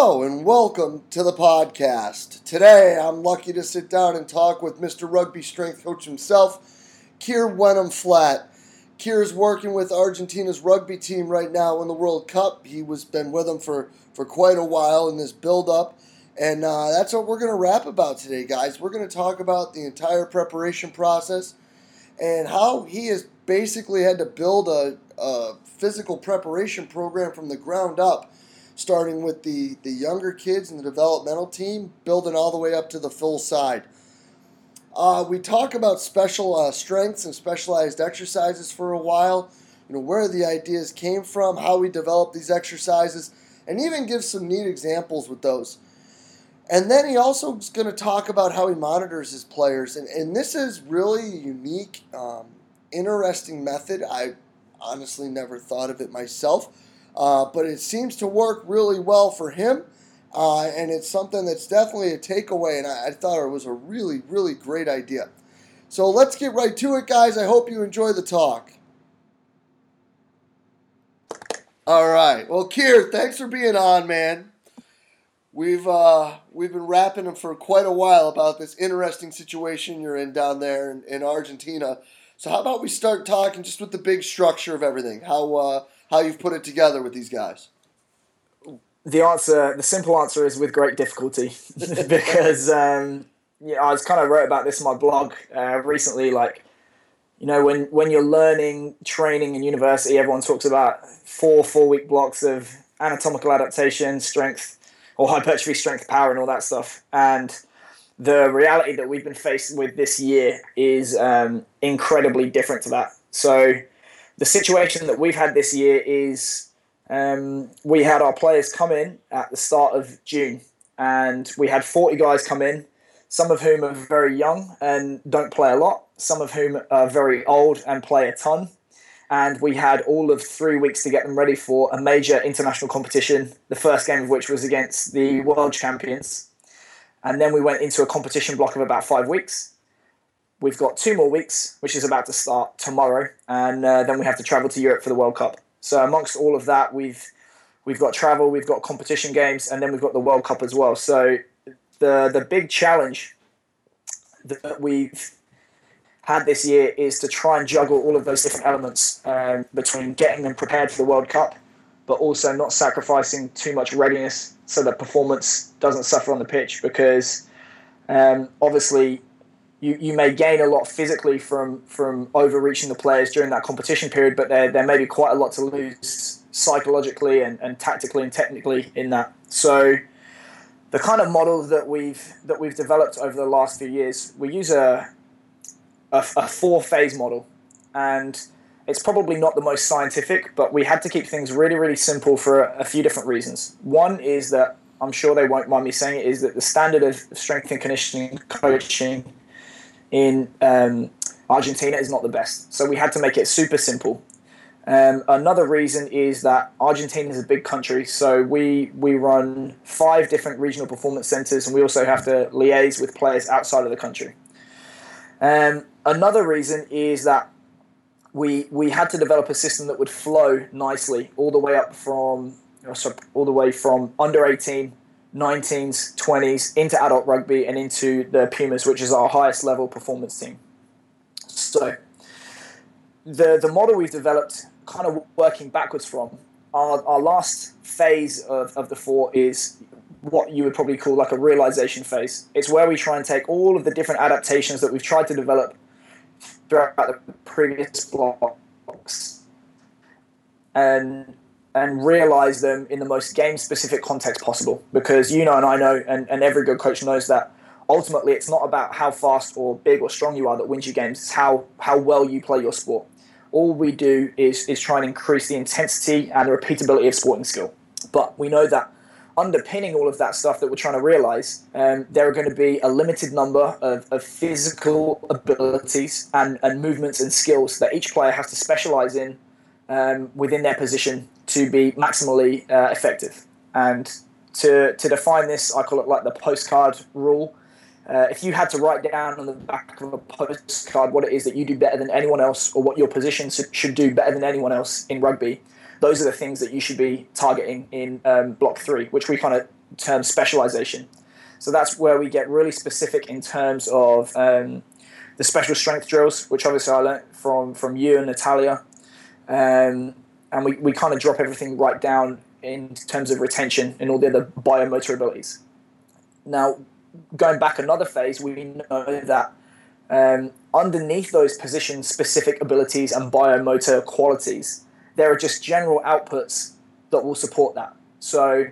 Hello and welcome to the podcast. Today I'm lucky to sit down and talk with Mr. Rugby Strength Coach himself, Keir Wenham Flatt. Keir is working with Argentina's rugby team right now in the World Cup. He was been with them for, for quite a while in this build up. And uh, that's what we're going to wrap about today, guys. We're going to talk about the entire preparation process and how he has basically had to build a, a physical preparation program from the ground up starting with the, the younger kids and the developmental team, building all the way up to the full side. Uh, we talk about special uh, strengths and specialized exercises for a while, you know, where the ideas came from, how we develop these exercises, and even give some neat examples with those. And then he also is going to talk about how he monitors his players. And, and this is really a unique, um, interesting method. I honestly never thought of it myself uh, but it seems to work really well for him. Uh, and it's something that's definitely a takeaway. And I, I thought it was a really, really great idea. So let's get right to it, guys. I hope you enjoy the talk. All right. Well, Keir, thanks for being on, man. We've uh, we've been rapping for quite a while about this interesting situation you're in down there in, in Argentina. So how about we start talking just with the big structure of everything? How uh, how you've put it together with these guys? The answer, the simple answer is with great difficulty, because um, yeah, I was kind of wrote about this in my blog uh, recently. Like, you know, when when you're learning training in university, everyone talks about four four week blocks of anatomical adaptation, strength, or hypertrophy, strength, power, and all that stuff. And the reality that we've been faced with this year is um, incredibly different to that. So the situation that we've had this year is um, we had our players come in at the start of June, and we had 40 guys come in, some of whom are very young and don't play a lot, some of whom are very old and play a ton. And we had all of three weeks to get them ready for a major international competition, the first game of which was against the world champions. And then we went into a competition block of about five weeks We've got two more weeks, which is about to start tomorrow, and uh, then we have to travel to Europe for the World Cup. So amongst all of that, we've we've got travel, we've got competition games, and then we've got the World Cup as well. So the the big challenge that we've had this year is to try and juggle all of those different elements um, between getting them prepared for the World Cup, but also not sacrificing too much readiness so that performance doesn't suffer on the pitch. Because um, obviously, you, you may gain a lot physically from from overreaching the players during that competition period, but there, there may be quite a lot to lose psychologically and, and tactically and technically in that. So the kind of model that we've that we've developed over the last few years, we use a a, a four phase model, and it's probably not the most scientific, but we had to keep things really really simple for a, a few different reasons. One is that I'm sure they won't mind me saying it is that the standard of strength and conditioning coaching in um, Argentina is not the best. So we had to make it super simple. Um, another reason is that Argentina is a big country, so we we run five different regional performance centers, and we also have to liaise with players outside of the country. Um, another reason is that we we had to develop a system that would flow nicely all the way up from all the way from under 18 19s, 20s, into adult rugby, and into the Pumas, which is our highest level performance team. So, the, the model we've developed, kind of working backwards from, our, our last phase of, of the four is what you would probably call like a realization phase. It's where we try and take all of the different adaptations that we've tried to develop throughout the previous blocks and and realize them in the most game specific context possible. Because you know, and I know, and, and every good coach knows that ultimately it's not about how fast or big or strong you are that wins you games, it's how, how well you play your sport. All we do is, is try and increase the intensity and the repeatability of sporting skill. But we know that underpinning all of that stuff that we're trying to realize, um, there are going to be a limited number of, of physical abilities and, and movements and skills that each player has to specialize in um, within their position to be maximally uh, effective. And to, to define this, I call it like the postcard rule. Uh, if you had to write down on the back of a postcard what it is that you do better than anyone else or what your position should do better than anyone else in rugby, those are the things that you should be targeting in um, block three, which we kind of term specialization. So that's where we get really specific in terms of um, the special strength drills, which obviously I learned from, from you and Natalia. Um, and we, we kind of drop everything right down in terms of retention and all the other biomotor abilities. Now, going back another phase, we know that um, underneath those position specific abilities and biomotor qualities, there are just general outputs that will support that. So,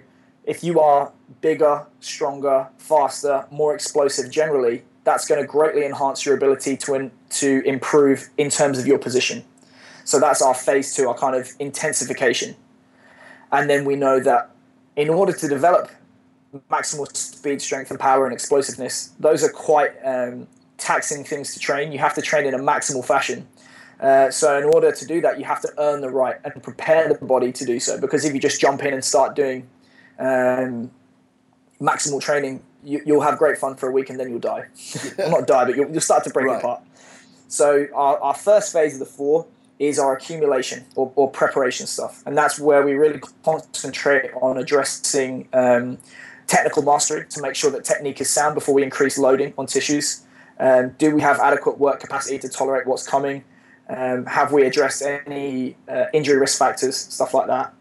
if you are bigger, stronger, faster, more explosive generally, that's going to greatly enhance your ability to, in, to improve in terms of your position. So, that's our phase two, our kind of intensification. And then we know that in order to develop maximal speed, strength, and power and explosiveness, those are quite um, taxing things to train. You have to train in a maximal fashion. Uh, so in order to do that, you have to earn the right and prepare the body to do so. Because if you just jump in and start doing um, maximal training, you, will have great fun for a week and then you'll die. well, not die, but you'll, you'll start to break right. apart. So our, our first phase of the four is our accumulation or, or preparation stuff, and that's where we really concentrate on addressing um, technical mastery to make sure that technique is sound before we increase loading on tissues. Um, do we have adequate work capacity to tolerate what's coming? Um, have we addressed any uh, injury risk factors, stuff like that?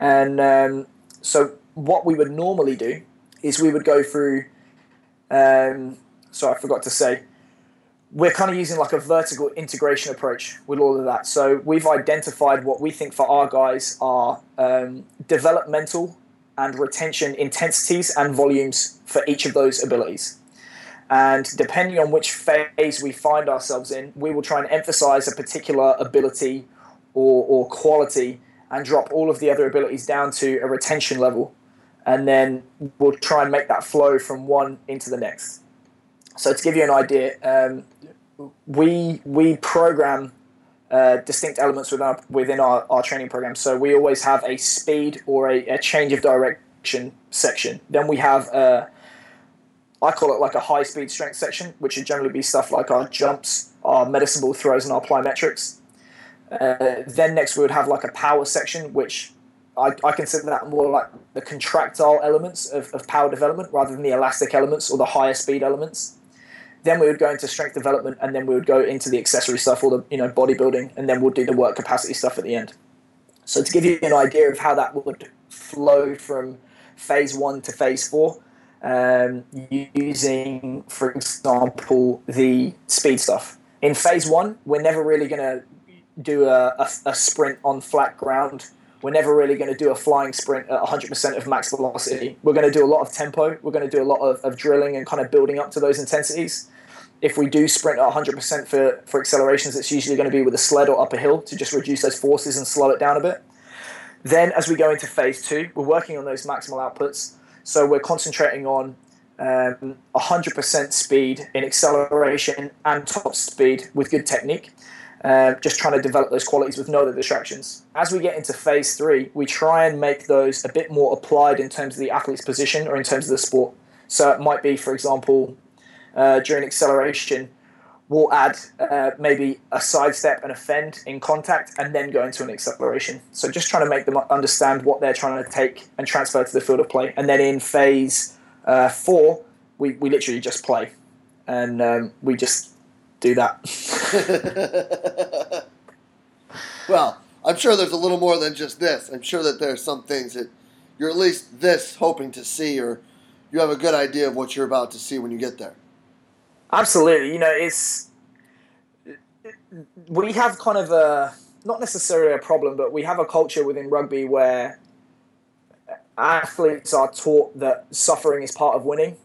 And um, so, what we would normally do is we would go through. Um, sorry, I forgot to say. We're kind of using like a vertical integration approach with all of that. So we've identified what we think for our guys are um, developmental and retention intensities and volumes for each of those abilities. And depending on which phase we find ourselves in, we will try and emphasize a particular ability or, or quality and drop all of the other abilities down to a retention level. And then we'll try and make that flow from one into the next. So to give you an idea, um, we, we program uh, distinct elements within our, within our, our training program. So we always have a speed or a, a change of direction section. Then we have a I call it like a high speed strength section, which would generally be stuff like our jumps, our medicine ball throws, and our plyometrics. Uh, then next we would have like a power section, which I, I consider that more like the contractile elements of, of power development rather than the elastic elements or the higher speed elements. Then we would go into strength development, and then we would go into the accessory stuff, or the you know bodybuilding, and then we'll do the work capacity stuff at the end. So to give you an idea of how that would flow from phase one to phase four, um, using, for example, the speed stuff. In phase one, we're never really going to do a, a, a, sprint on flat ground. We're never really going to do a flying sprint at 100% of max velocity. We're going to do a lot of tempo. We're going to do a lot of, of drilling and kind of building up to those intensities. If we do sprint at 100% for, for accelerations, it's usually going to be with a sled or up a hill to just reduce those forces and slow it down a bit. Then, as we go into phase two, we're working on those maximal outputs so we're concentrating on um, 100% speed in acceleration and top speed with good technique. Uh, just trying to develop those qualities with no other distractions. As we get into phase three, we try and make those a bit more applied in terms of the athlete's position or in terms of the sport. So it might be, for example, uh, during acceleration, we'll add uh, maybe a sidestep and a fend in contact and then go into an acceleration. So just trying to make them understand what they're trying to take and transfer to the field of play. And then in phase uh, four, we, we literally just play and um, we just do that. well, I'm sure there's a little more than just this. I'm sure that there's some things that you're at least this hoping to see or you have a good idea of what you're about to see when you get there. Absolutely. You know, it's we have kind of a not necessarily a problem, but we have a culture within rugby where athletes are taught that suffering is part of winning,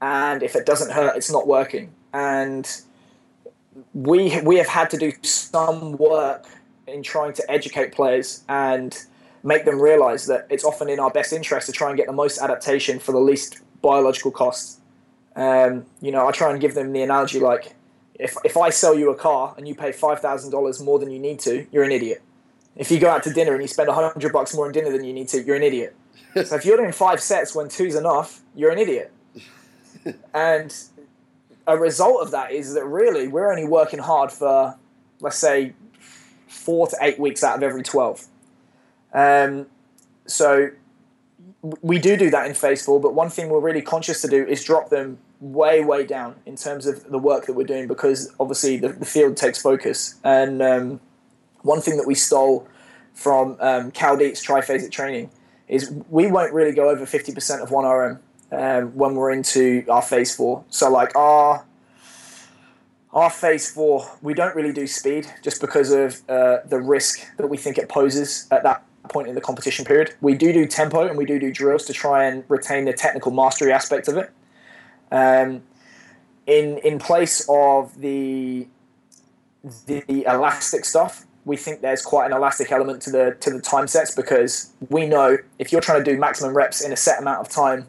and if it doesn't hurt, it's not working. And we we have had to do some work in trying to educate players and make them realize that it's often in our best interest to try and get the most adaptation for the least biological cost. Um, you know, I try and give them the analogy like, if, if I sell you a car and you pay $5,000 more than you need to, you're an idiot. If you go out to dinner and you spend 100 bucks more on dinner than you need to, you're an idiot. so if you're doing five sets when two's enough, you're an idiot. and a result of that is that really we're only working hard for, let's say, four to eight weeks out of every 12. Um, so we do do that in phase four, but one thing we're really conscious to do is drop them way, way down in terms of the work that we're doing because obviously the, the field takes focus. And um, one thing that we stole from um, Cal Dietz triphasic training is we won't really go over 50% of 1RM when we're into our phase four. So, like our our phase four, we don't really do speed just because of uh, the risk that we think it poses at that point in the competition period. We do do tempo and we do do drills to try and retain the technical mastery aspect of it. Um, in in place of the the elastic stuff, we think there's quite an elastic element to the to the time sets because we know if you're trying to do maximum reps in a set amount of time,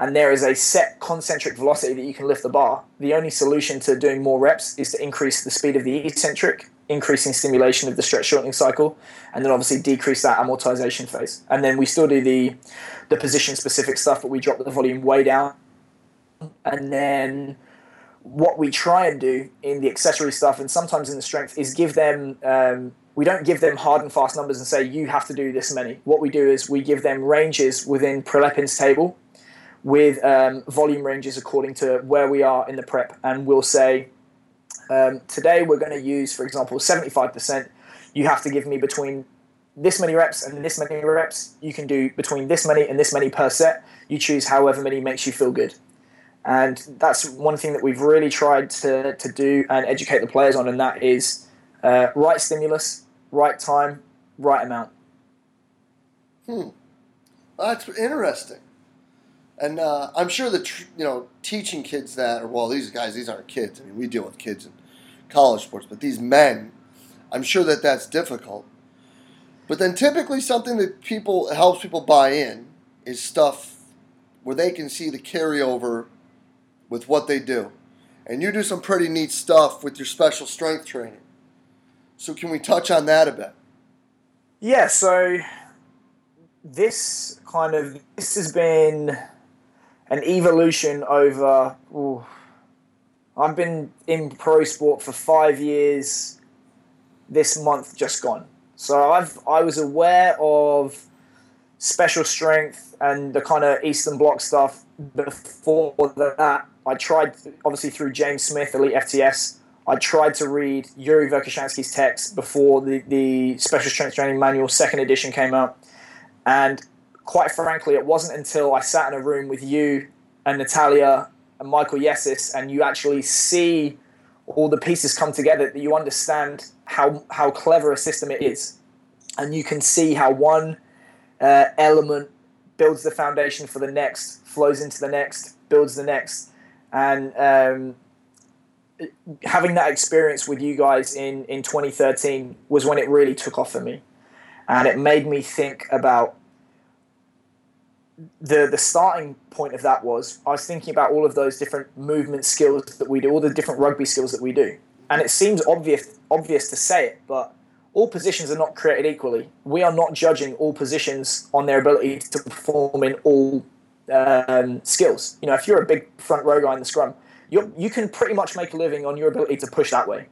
and there is a set concentric velocity that you can lift the bar, the only solution to doing more reps is to increase the speed of the eccentric increasing stimulation of the stretch shortening cycle, and then obviously decrease that amortization phase. And then we still do the the position specific stuff, but we drop the volume way down. And then what we try and do in the accessory stuff, and sometimes in the strength, is give them. Um, we don't give them hard and fast numbers and say you have to do this many. What we do is we give them ranges within Prilepin's table, with um, volume ranges according to where we are in the prep, and we'll say um, today we're going to use, for example, 75%. You have to give me between this many reps and this many reps. You can do between this many and this many per set. You choose however many makes you feel good. And that's one thing that we've really tried to, to do and educate the players on, and that is uh, right stimulus, right time, right amount. Hmm. That's interesting. And uh, I'm sure that you know teaching kids that, or well, these guys, these aren't kids. I mean, we deal with kids in college sports, but these men, I'm sure that that's difficult. But then typically something that people helps people buy in is stuff where they can see the carryover with what they do. And you do some pretty neat stuff with your special strength training. So can we touch on that a bit? Yeah, so this kind of this has been an evolution over. Ooh, I've been in pro sport for five years. This month just gone, so I've I was aware of special strength and the kind of Eastern Bloc stuff before that. I tried obviously through James Smith, Elite FTS. I tried to read Yuri Verkhoshansky's text before the, the Special Strength Training Manual second edition came out. And quite frankly, it wasn't until I sat in a room with you and Natalia and Michael Yesis and you actually see all the pieces come together that you understand how, how clever a system it is. And you can see how one uh, element builds the foundation for the next, flows into the next, builds the next. And um, having that experience with you guys in, in 2013 was when it really took off for me. And it made me think about the the starting point of that was I was thinking about all of those different movement skills that we do, all the different rugby skills that we do, and it seems obvious obvious to say it, but all positions are not created equally. We are not judging all positions on their ability to perform in all um, skills. You know, if you're a big front row guy in the scrum, you you can pretty much make a living on your ability to push that way.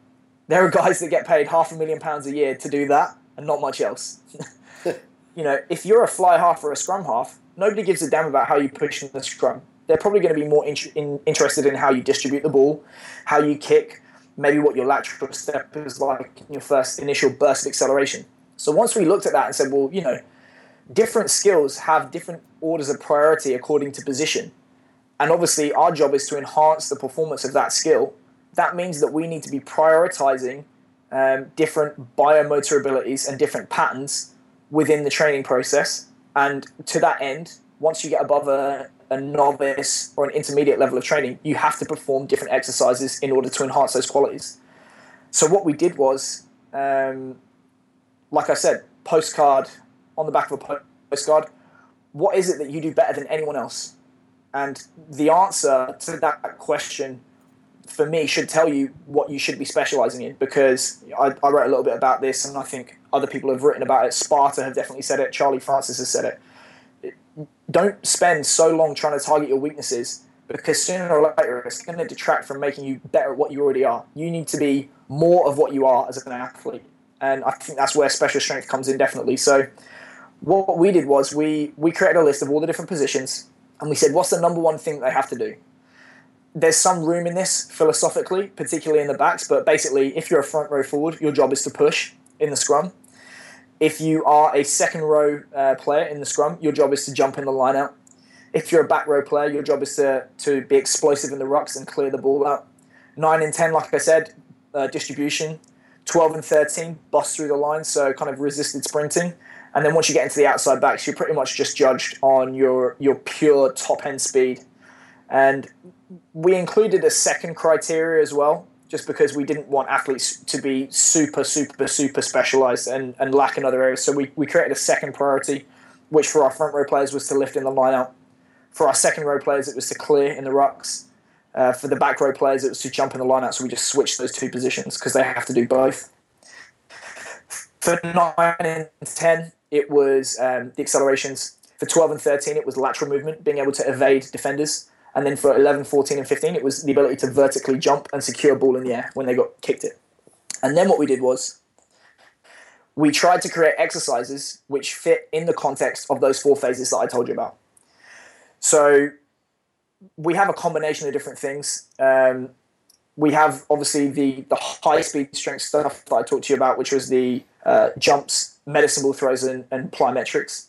There are guys that get paid half a million pounds a year to do that, and not much else. you know, if you're a fly half or a scrum half, nobody gives a damn about how you push in the scrum. They're probably going to be more in, in, interested in how you distribute the ball, how you kick, maybe what your lateral step is like your first initial burst of acceleration. So once we looked at that and said, well, you know, different skills have different orders of priority according to position. And obviously, our job is to enhance the performance of that skill. That means that we need to be prioritizing um, different biomotor abilities and different patterns within the training process and to that end, once you get above a, a novice or an intermediate level of training, you have to perform different exercises in order to enhance those qualities. So what we did was, um, like I said, postcard on the back of a postcard. What is it that you do better than anyone else? And the answer to that question for me should tell you what you should be specializing in because I, I, wrote a little bit about this and I think other people have written about it. Sparta have definitely said it. Charlie Francis has said it. Don't spend so long trying to target your weaknesses because sooner or later it's going to detract from making you better at what you already are. You need to be more of what you are as an athlete. and I think that's where special strength comes in definitely. So what we did was we we created a list of all the different positions, and we said, what's the number one thing they have to do? There's some room in this philosophically, particularly in the backs, but basically, if you're a front row forward, your job is to push in the scrum. If you are a second row uh, player in the scrum, your job is to jump in the line out. If you're a back row player, your job is to, to be explosive in the rucks and clear the ball out. 9 and 10, like I said, uh, distribution. 12 and 13, bust through the line, so kind of resisted sprinting. And then once you get into the outside backs, you're pretty much just judged on your, your pure top end speed. And we included a second criteria as well, just because we didn't want athletes to be super, super, super specialized and, and lack in other areas. So we, we created a second priority, which for our front row players was to lift in the line out. For our second row players, it was to clear in the rucks. Uh, for the back row players, it was to jump in the line out. So we just switched those two positions because they have to do both. For 9 and 10, it was um, the accelerations. For 12 and 13, it was lateral movement, being able to evade defenders. And then for 11, 14, and 15, it was the ability to vertically jump and secure a ball in the air when they got kicked it. And then what we did was we tried to create exercises which fit in the context of those four phases that I told you about. So we have a combination of different things. Um, we have obviously the, the high speed strength stuff that I talked to you about, which was the uh, jumps, medicine ball throws, and, and plyometrics.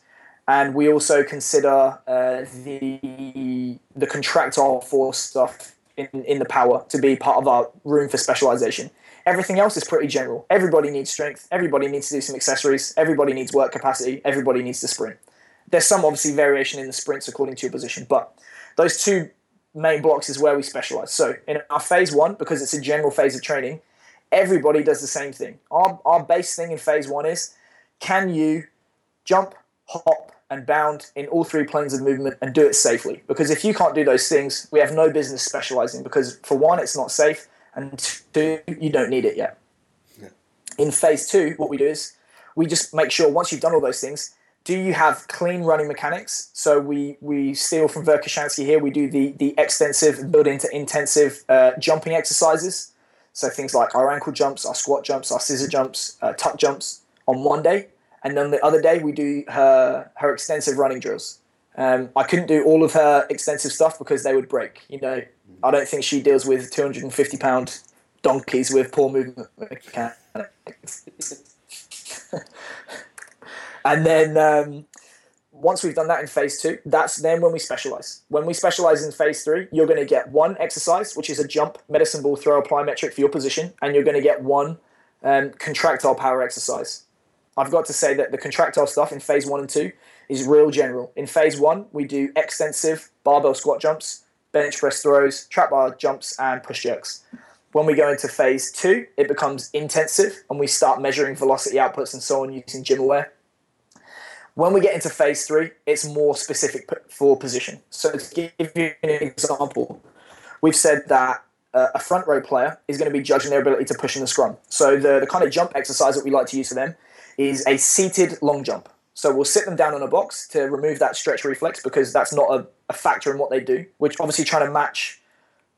And we also consider uh, the the contractile force stuff in, in the power to be part of our room for specialization. Everything else is pretty general. Everybody needs strength. Everybody needs to do some accessories. Everybody needs work capacity. Everybody needs to sprint. There's some obviously variation in the sprints according to your position, but those two main blocks is where we specialize. So in our phase one, because it's a general phase of training, everybody does the same thing. Our, our base thing in phase one is can you jump, hop, and bound in all three planes of movement and do it safely? Because if you can't do those things, we have no business specializing because for one, it's not safe, and two, you don't need it yet. Yeah. In phase two, what we do is we just make sure once you've done all those things, do you have clean running mechanics? So we we steal from Verkhoshansky here. We do the the extensive build into intensive uh, jumping exercises. So things like our ankle jumps, our squat jumps, our scissor jumps, uh, tuck jumps on one day, and then the other day we do her her extensive running drills. Um, I couldn't do all of her extensive stuff because they would break. You know, I don't think she deals with 250 pound donkeys with poor movement. And then um, once we've done that in phase two, that's then when we specialize. When we specialize in phase three, you're going to get one exercise, which is a jump, medicine ball, throw, plyometric for your position, and you're going to get one um, contractile power exercise. I've got to say that the contractile stuff in phase one and two is real general. In phase one, we do extensive barbell squat jumps, bench press throws, trap bar jumps, and push jerks. When we go into phase two, it becomes intensive and we start measuring velocity outputs and so on using GymAware. When we get into phase three, it's more specific for position. So to give you an example, we've said that uh, a front row player is going to be judging their ability to push in the scrum. So the, the kind of jump exercise that we like to use for them is a seated long jump. So we'll sit them down on a box to remove that stretch reflex because that's not a, a factor in what they do, which obviously trying to match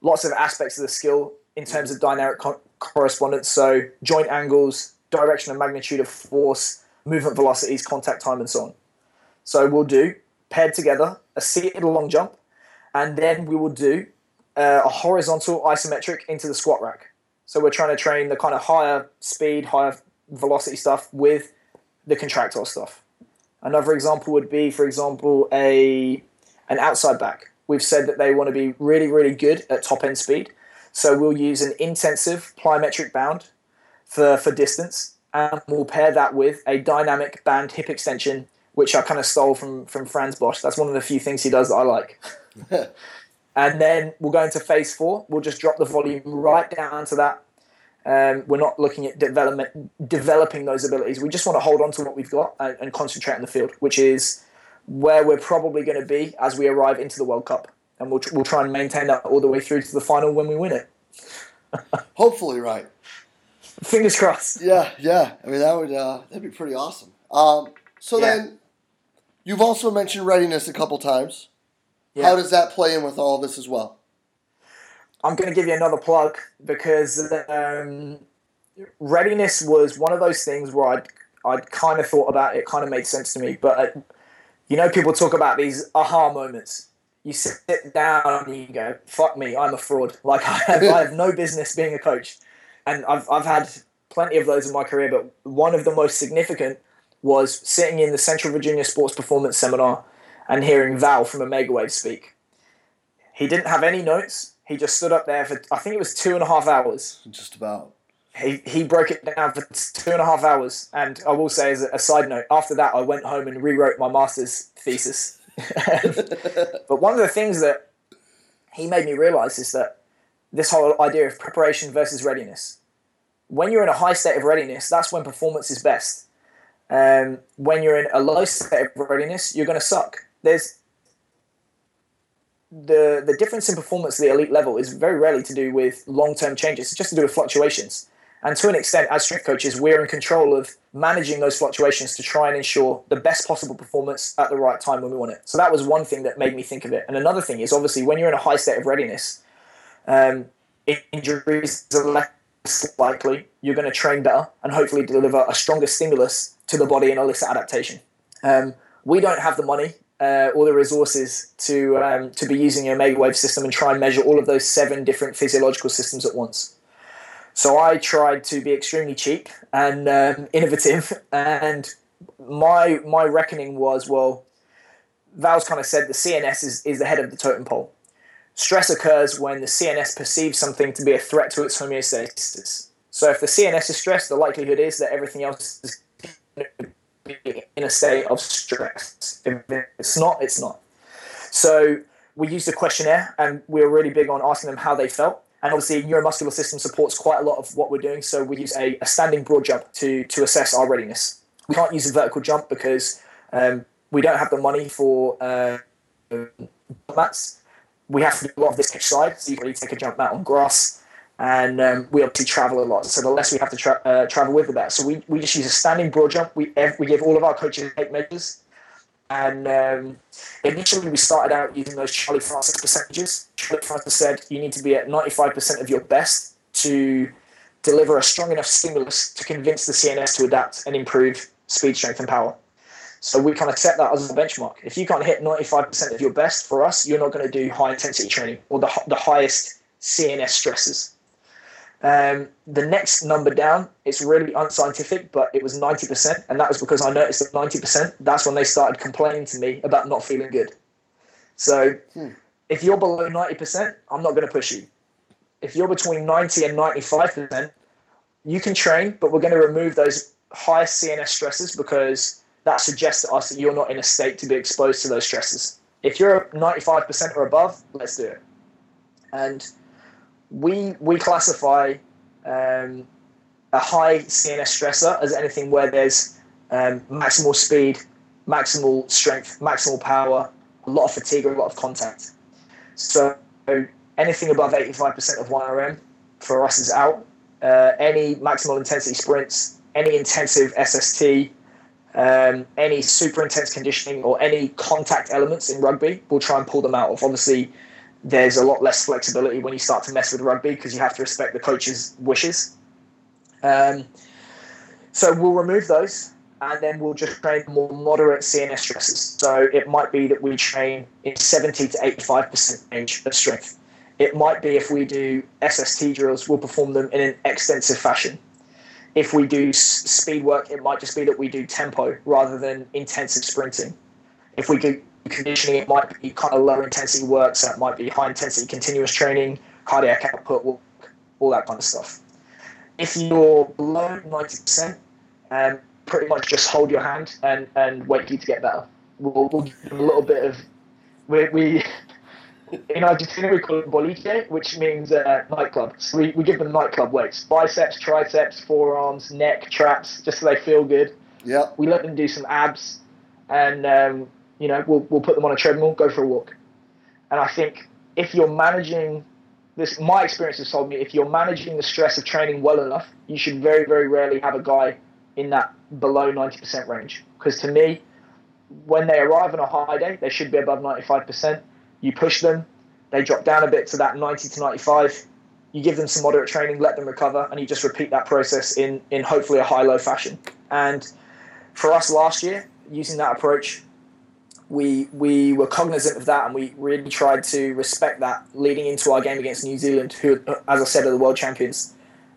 lots of aspects of the skill in terms of dynamic co- correspondence. So joint angles, direction and magnitude of force, movement velocities, contact time, and so on. So we'll do paired together a seated long jump, and then we will do uh, a horizontal isometric into the squat rack. So we're trying to train the kind of higher speed, higher velocity stuff with the contractile stuff. Another example would be, for example, a an outside back. We've said that they want to be really, really good at top end speed. So we'll use an intensive plyometric bound for, for distance and we'll pair that with a dynamic band hip extension, which I kind of stole from from Frans Bosch. That's one of the few things he does that I like. and then we'll go into phase four. We'll just drop the volume right down to that. Um, we're not looking at development, developing those abilities. We just want to hold on to what we've got and, and concentrate on the field, which is where we're probably going to be as we arrive into the World Cup. And we'll, we'll try and maintain that all the way through to the final when we win it. Hopefully, right. Fingers crossed. Yeah, yeah. I mean, that would uh, that'd be pretty awesome. Um, so yeah. then, you've also mentioned readiness a couple times. Yeah. How does that play in with all this as well? I'm going to give you another plug because um, readiness was one of those things where I'd I'd kind of thought about it, kind of made sense to me. But uh, you know, people talk about these aha moments. You sit down and you go, "Fuck me, I'm a fraud." Like I have, I have no business being a coach, and I've I've had plenty of those in my career. But one of the most significant was sitting in the Central Virginia Sports Performance Seminar and hearing Val from Omega Wave speak. He didn't have any notes. He just stood up there for I think it was two and a half hours. Just about. He, he broke it down for two and a half hours. And I will say, as a side note, after that, I went home and rewrote my master's thesis. but one of the things that he made me realize is that this whole idea of preparation versus readiness. When you're in a high state of readiness, that's when performance is best. Um, when you're in a low state of readiness, you're going to suck. There's the the difference in performance at the elite level is very rarely to do with long term changes. It's just to do with fluctuations. And to an extent, as strength coaches, we're in control of managing those fluctuations to try and ensure the best possible performance at the right time when we want it. So that was one thing that made me think of it. And another thing is obviously when you're in a high state of readiness, um, injuries are less likely. You're going to train better and hopefully deliver a stronger stimulus to the body and elicit adaptation. Um, we don't have the money uh, or the resources to um, to be using a Omega Wave system and try and measure all of those seven different physiological systems at once. So I tried to be extremely cheap and um, innovative, and my my reckoning was well, Val's kind of said the CNS is, is the head of the totem pole. Stress occurs when the CNS perceives something to be a threat to its homeostasis. So if the CNS is stressed, the likelihood is that everything else is in a state of stress. If it's not, it's not. So we used a questionnaire, and we were really big on asking them how they felt and obviously, neuromuscular system supports quite a lot of what we're doing. So we use a, a standing broad jump to, to assess our readiness. We can't use a vertical jump because um, we don't have the money for uh, mats. We have to do a lot of this pitch side, so you can really take a jump mat on grass. And um, we obviously travel a lot, so the less we have to tra- uh, travel with, the better. So we, we just use a standing broad jump. We, we give all of our coaches eight measures and um, initially, we started out using those Charlie Francis percentages. Charlie Francis said you need to be at 95% of your best to deliver a strong enough stimulus to convince the CNS to adapt and improve speed, strength, and power. So we kind of set that as a benchmark. If you can't hit 95% of your best for us, you're not going to do high intensity training or the, the highest CNS stresses. Um, the next number down, it's really unscientific, but it was 90%. And that was because I noticed that 90%, that's when they started complaining to me about not feeling good. So hmm. if you're below 90%, I'm not going to push you. If you're between 90 and 95%, you can train, but we're going to remove those high CNS stresses because that suggests to us that you're not in a state to be exposed to those stresses. If you're 95% or above, let's do it. And we we classify um, a high CNS stressor as anything where there's um, maximal speed, maximal strength, maximal power, a lot of fatigue, a lot of contact. So anything above 85% of 1RM for us is out. Uh, any maximal intensity sprints, any intensive SST, um, any super intense conditioning, or any contact elements in rugby, we'll try and pull them out of. Obviously, there's a lot less flexibility when you start to mess with rugby because you have to respect the coach's wishes. Um, so we'll remove those and then we'll just train more moderate CNS stresses. So it might be that we train in 70 to 85% range of strength. It might be if we do SST drills, we'll perform them in an extensive fashion. If we do speed work, it might just be that we do tempo rather than intensive sprinting. If we do conditioning, it might be kind of low intensity work, so it might be high intensity continuous training, cardiac output, work, all that kind of stuff. If you're below 90%, um, pretty much just hold your hand and, and wait for you to get better. We'll, we'll give them a little bit of, we, we in Argentina we call it boliche, which means uh, nightclub. So we, we give them nightclub weights, biceps, triceps, forearms, neck, traps, just so they feel good. Yeah. We let them do some abs, and um, you know, we'll, we'll put them on a treadmill, go for a walk. And I think if you're managing this, my experience has told me if you're managing the stress of training well enough, you should very, very rarely have a guy in that below 90% range. Because to me, when they arrive on a high day, they should be above 95%. You push them, they drop down a bit to that 90 to 95, you give them some moderate training, let them recover, and you just repeat that process in in hopefully a high low fashion. And for us last year, using that approach, we we were cognizant of that, and we really tried to respect that leading into our game against New Zealand, who, as I said, are the world champions.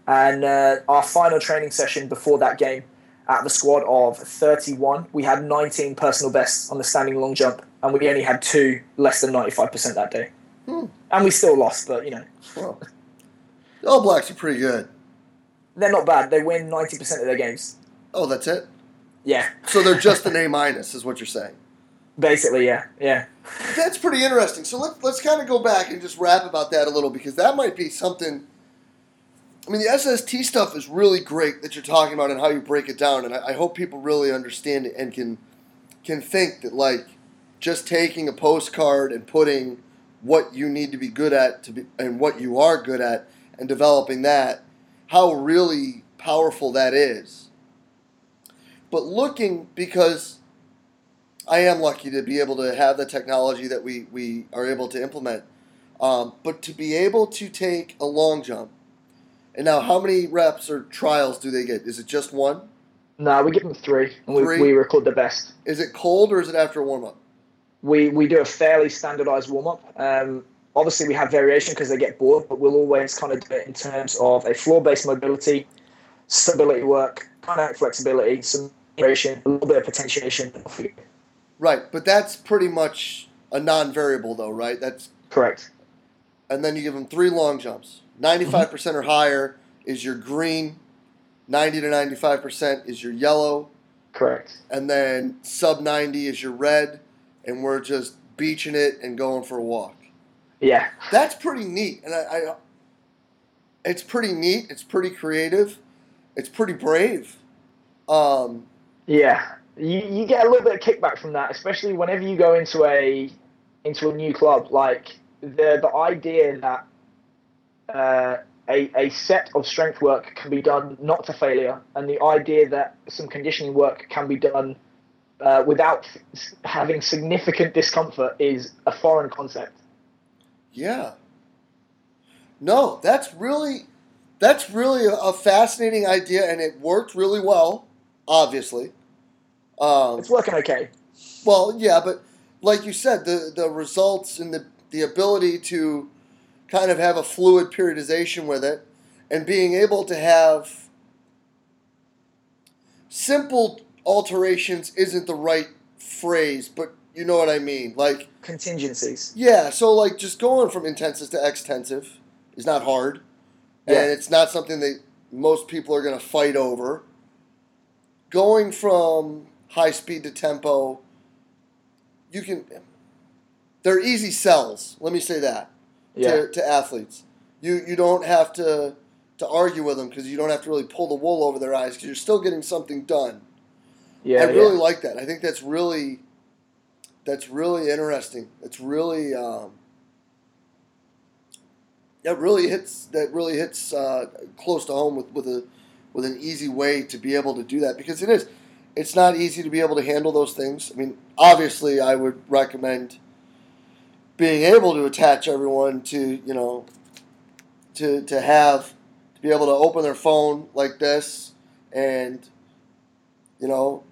And uh, our final training session before that game, at the squad of 31, we had 19 personal bests on the standing long jump, and we only had two less than 95% that day. Hmm. And we still lost, but you know. Well, the All Blacks are pretty good. They're not bad. They win 90% of their games. Oh, that's it? Yeah. So they're just an A minus, is what you're saying. Basically, yeah, yeah. That's pretty interesting. So let, let's kind of go back and just rap about that a little because that might be something. I mean, the SST stuff is really great that you're talking about and how you break it down, and I, I hope people really understand it and can can think that like just taking a postcard and putting what you need to be good at to be and what you are good at and developing that, how really powerful that is. But looking because I am lucky to be able to have the technology that we, we are able to implement. Um, but to be able to take a long jump, and now how many reps or trials do they get? Is it just one? No, we give them three, and three? We, we record the best. Is it cold or is it after a warm up? We, we do a fairly standardized warm up. Um, obviously, we have variation because they get bored, but we'll always kind of do it in terms of a floor based mobility, stability work, kind of flexibility, some variation, a little bit of potentiation. Right, but that's pretty much a non-variable, though, right? That's correct. And then you give them three long jumps. Ninety-five percent or higher is your green. Ninety to ninety-five percent is your yellow. Correct. And then sub ninety is your red, and we're just beaching it and going for a walk. Yeah. That's pretty neat, and I, I it's pretty neat. It's pretty creative. It's pretty brave. Um, yeah, you, you get a little bit of kickback from that, especially whenever you go into a into a new club. Like the the idea that uh, a a set of strength work can be done not to failure, and the idea that some conditioning work can be done uh, without having significant discomfort is a foreign concept. Yeah. No, that's really that's really a fascinating idea, and it worked really well. Obviously, um, it's working okay. Well, yeah, but like you said, the the results and the the ability to kind of have a fluid periodization with it, and being able to have simple alterations isn't the right phrase, but you know what I mean, like contingencies. Yeah, so like just going from intensive to extensive is not hard, yeah. and it's not something that most people are going to fight over. Going from high speed to tempo. You can. They're easy sells. Let me say that yeah. to, to athletes. You you don't have to to argue with them because you don't have to really pull the wool over their eyes because you're still getting something done. Yeah, I really yeah. like that. I think that's really that's really interesting. It's really um, that really hits that really hits uh, close to home with, with a with an easy way to be able to do that because it is it's not easy to be able to handle those things. I mean, obviously, I would recommend being able to attach everyone to you know to to have to be able to open their phone like this and you know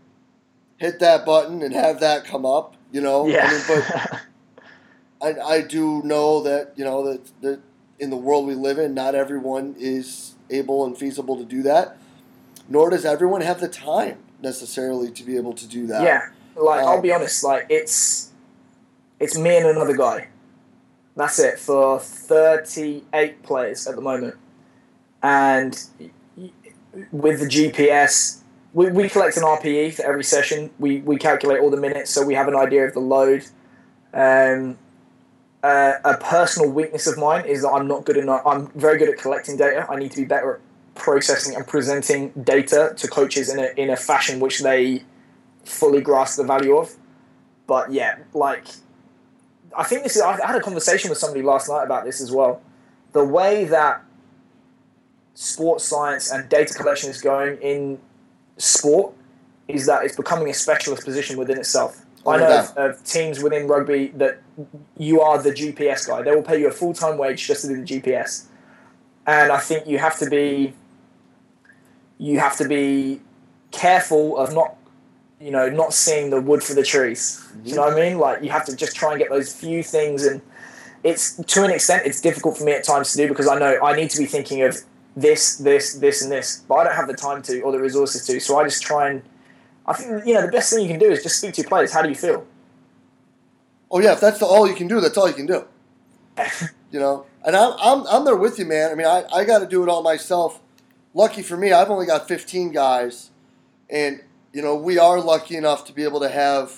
hit that button and have that come up. You know, yeah. I mean, but I I do know that you know that that in the world we live in, not everyone is able and feasible to do that. Nor does everyone have the time necessarily to be able to do that. Yeah, like um, I'll be honest, like it's it's me and another guy. That's it for thirty-eight players at the moment, and with the GPS, we, we collect an RPE for every session. We we calculate all the minutes, so we have an idea of the load. Um, uh, a personal weakness of mine is that I'm not good enough. I'm very good at collecting data. I need to be better at processing and presenting data to coaches in a in a fashion which they fully grasp the value of. But yeah, like I think this is. I had a conversation with somebody last night about this as well. The way that sports science and data collection is going in sport is that it's becoming a specialist position within itself. Oh, I know of, of, teams within rugby that you are the GPS guy. They will pay you a full time wage just to do the GPS and I think you have to be you have to be careful of not you know not seeing the wood for the trees. Mm-hmm. you know what I mean? Like you have to just try and get those few things, and it's to an extent it's difficult for me at times to do because I know I need to be thinking of this, this, this, and this, but I don't have the time to or the resources to. So I just try and I think you know the best thing you can do is just speak to your players. How do you feel? Oh yeah, if that's the, all you can do, that's all you can do. you know, and I'm, I'm I'm there with you, man. I mean, I, I got to do it all myself. Lucky for me, I've only got 15 guys, and you know we are lucky enough to be able to have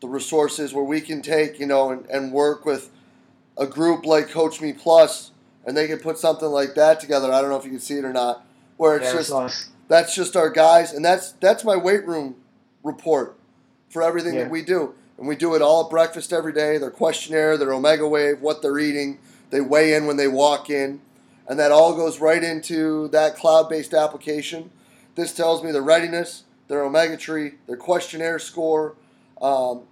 the resources where we can take you know and, and work with a group like CoachMePlus, and they can put something like that together. I don't know if you can see it or not, where it's yeah, just nice. that's just our guys, and that's that's my weight room report for everything yeah. that we do and we do it all at breakfast every day. Their questionnaire, their omega wave, what they're eating. They weigh in when they walk in, and that all goes right into that cloud-based application. This tells me their readiness, their omega tree, their questionnaire score, um,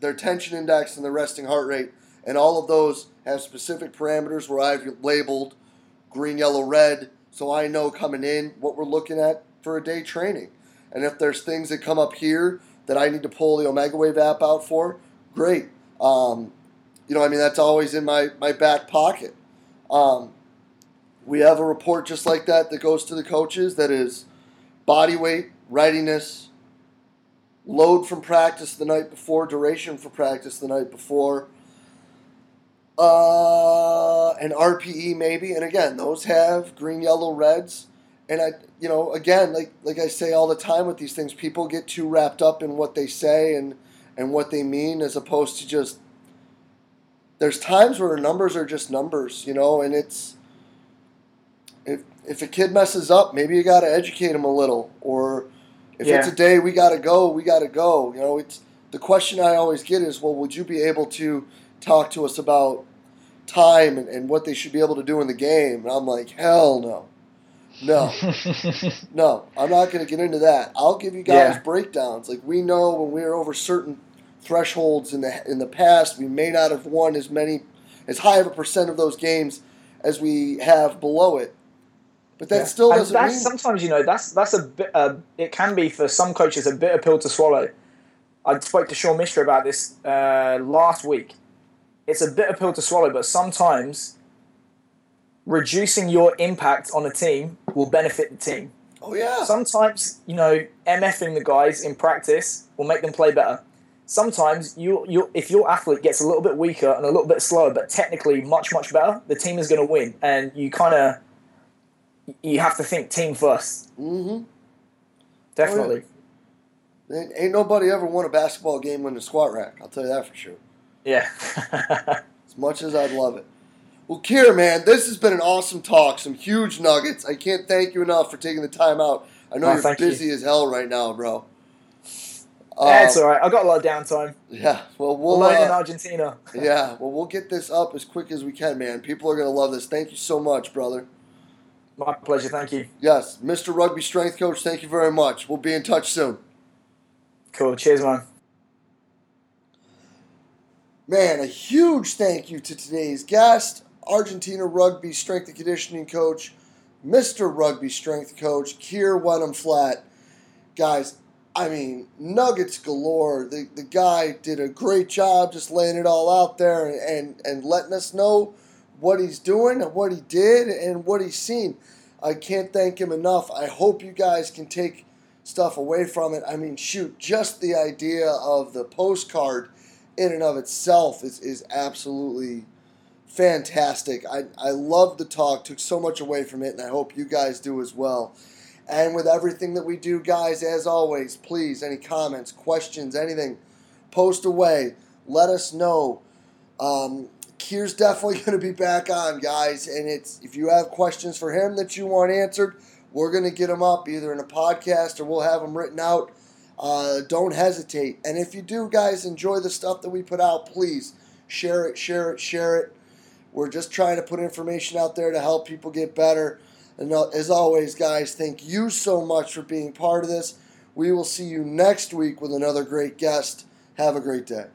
their tension index, and their resting heart rate, and all of those have specific parameters where I've labeled green, yellow, red, so I know coming in what we're looking at for a day training. And if there's things that come up here that I need to pull the Omega Wave app out for, great. Um, you know, I mean, that's always in my, my back pocket. Um, we have a report just like that that goes to the coaches that is body weight, readiness, load from practice the night before, duration for practice the night before, uh, and RPE maybe. And again, those have green, yellow, reds and I, you know, again, like like I say all the time with these things, people get too wrapped up in what they say and and what they mean, as opposed to just. There's times where numbers are just numbers, you know, and it's. If if a kid messes up, maybe you got to educate him a little, or if yeah. it's a day we got to go, we got to go. You know, it's the question I always get is, well, would you be able to talk to us about time and, and what they should be able to do in the game? And I'm like, hell no no, no, I'm not going to get into that. I'll give you guys yeah. breakdowns. Like we know when we are over certain thresholds in the in the past, we may not have won as many, as high of a percent of those games as we have below it. But that yeah. still doesn't mean sometimes you know that's that's a bit. Uh, it can be for some coaches a bitter pill to swallow. I spoke to Sean Mishra about this uh, last week. It's a bitter pill to swallow, but sometimes reducing your impact on a team will benefit the team. Oh yeah. Sometimes you know mfing the guys in practice will make them play better. Sometimes you you if your athlete gets a little bit weaker and a little bit slower, but technically much much better, the team is going to win, and you kind of you have to think team 1st Mm-hmm. Definitely. Oh, yeah. Ain't nobody ever won a basketball game with the squat rack. I'll tell you that for sure. Yeah. as much as I'd love it. Well, Keir, man, this has been an awesome talk. Some huge nuggets. I can't thank you enough for taking the time out. I know oh, you're busy you. as hell right now, bro. Yeah, it's all right. I got a lot of downtime. Yeah, well, we'll uh, in Argentina. yeah, well, we'll get this up as quick as we can, man. People are gonna love this. Thank you so much, brother. My pleasure. Thank you. Yes, Mr. Rugby Strength Coach. Thank you very much. We'll be in touch soon. Cool. Cheers, man. Man, a huge thank you to today's guest. Argentina rugby strength and conditioning coach, Mr. Rugby strength coach, Keir Wenham Flatt. Guys, I mean, nuggets galore. The, the guy did a great job just laying it all out there and, and, and letting us know what he's doing and what he did and what he's seen. I can't thank him enough. I hope you guys can take stuff away from it. I mean, shoot, just the idea of the postcard in and of itself is, is absolutely fantastic. I, I loved the talk, took so much away from it, and I hope you guys do as well. And with everything that we do, guys, as always, please, any comments, questions, anything, post away. Let us know. Um, Keir's definitely going to be back on, guys. And it's if you have questions for him that you want answered, we're going to get them up either in a podcast or we'll have them written out. Uh, don't hesitate. And if you do, guys, enjoy the stuff that we put out, please share it, share it, share it. We're just trying to put information out there to help people get better. And uh, as always, guys, thank you so much for being part of this. We will see you next week with another great guest. Have a great day.